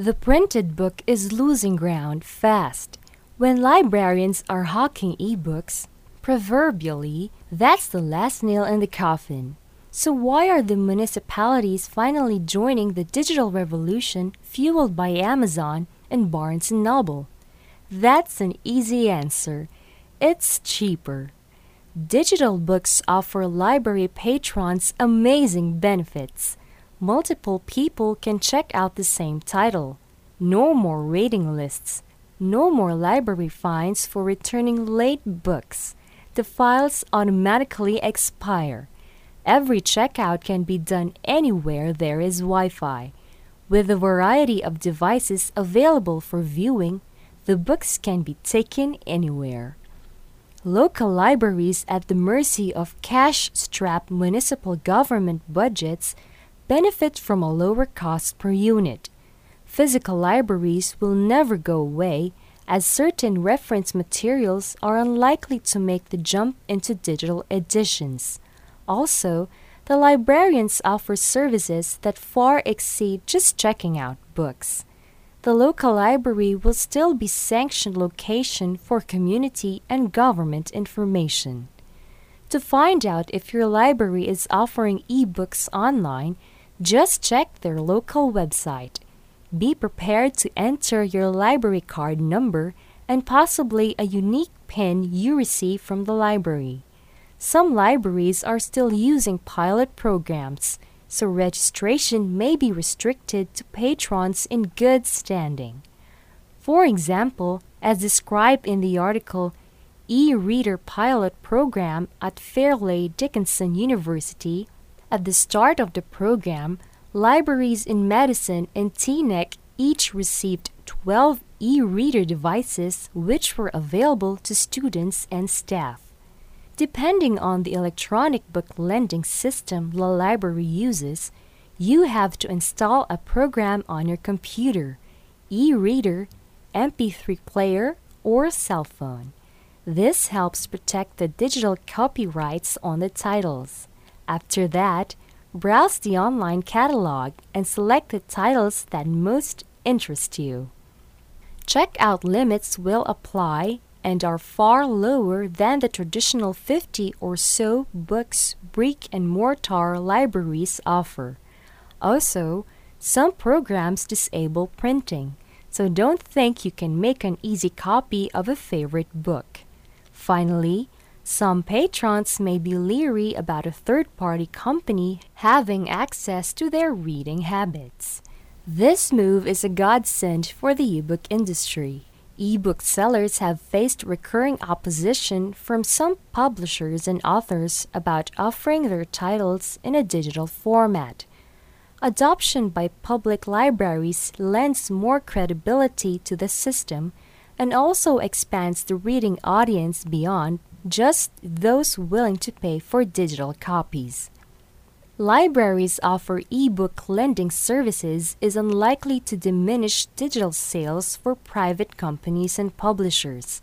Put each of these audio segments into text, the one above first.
The printed book is losing ground fast. When librarians are hawking ebooks, proverbially, that's the last nail in the coffin. So, why are the municipalities finally joining the digital revolution fueled by Amazon and Barnes & Noble? That's an easy answer. It's cheaper. Digital books offer library patrons amazing benefits. Multiple people can check out the same title. No more waiting lists. No more library fines for returning late books. The files automatically expire. Every checkout can be done anywhere there is Wi Fi. With a variety of devices available for viewing, the books can be taken anywhere. Local libraries at the mercy of cash strapped municipal government budgets benefit from a lower cost per unit. Physical libraries will never go away as certain reference materials are unlikely to make the jump into digital editions. Also, the librarians offer services that far exceed just checking out books the local library will still be sanctioned location for community and government information. To find out if your library is offering ebooks online, just check their local website. Be prepared to enter your library card number and possibly a unique PIN you receive from the library. Some libraries are still using pilot programs so registration may be restricted to patrons in good standing. For example, as described in the article E Reader Pilot Program at Fairleigh Dickinson University, at the start of the program, libraries in Madison and Teaneck each received 12 e reader devices which were available to students and staff. Depending on the electronic book lending system the library uses, you have to install a program on your computer, e reader, MP3 player, or cell phone. This helps protect the digital copyrights on the titles. After that, browse the online catalog and select the titles that most interest you. Checkout limits will apply and are far lower than the traditional 50 or so books brick and mortar libraries offer. Also, some programs disable printing, so don't think you can make an easy copy of a favorite book. Finally, some patrons may be leery about a third party company having access to their reading habits. This move is a godsend for the ebook industry ebook sellers have faced recurring opposition from some publishers and authors about offering their titles in a digital format. Adoption by public libraries lends more credibility to the system and also expands the reading audience beyond just those willing to pay for digital copies libraries offer e-book lending services is unlikely to diminish digital sales for private companies and publishers.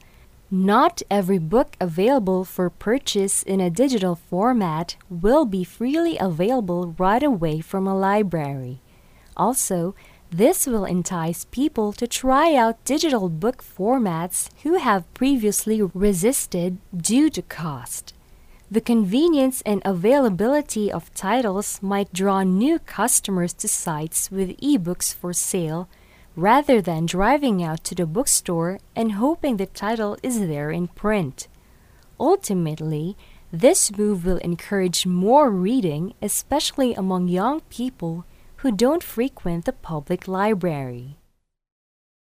Not every book available for purchase in a digital format will be freely available right away from a library. Also, this will entice people to try out digital book formats who have previously resisted due to cost. The convenience and availability of titles might draw new customers to sites with ebooks for sale rather than driving out to the bookstore and hoping the title is there in print. Ultimately, this move will encourage more reading, especially among young people who don't frequent the public library.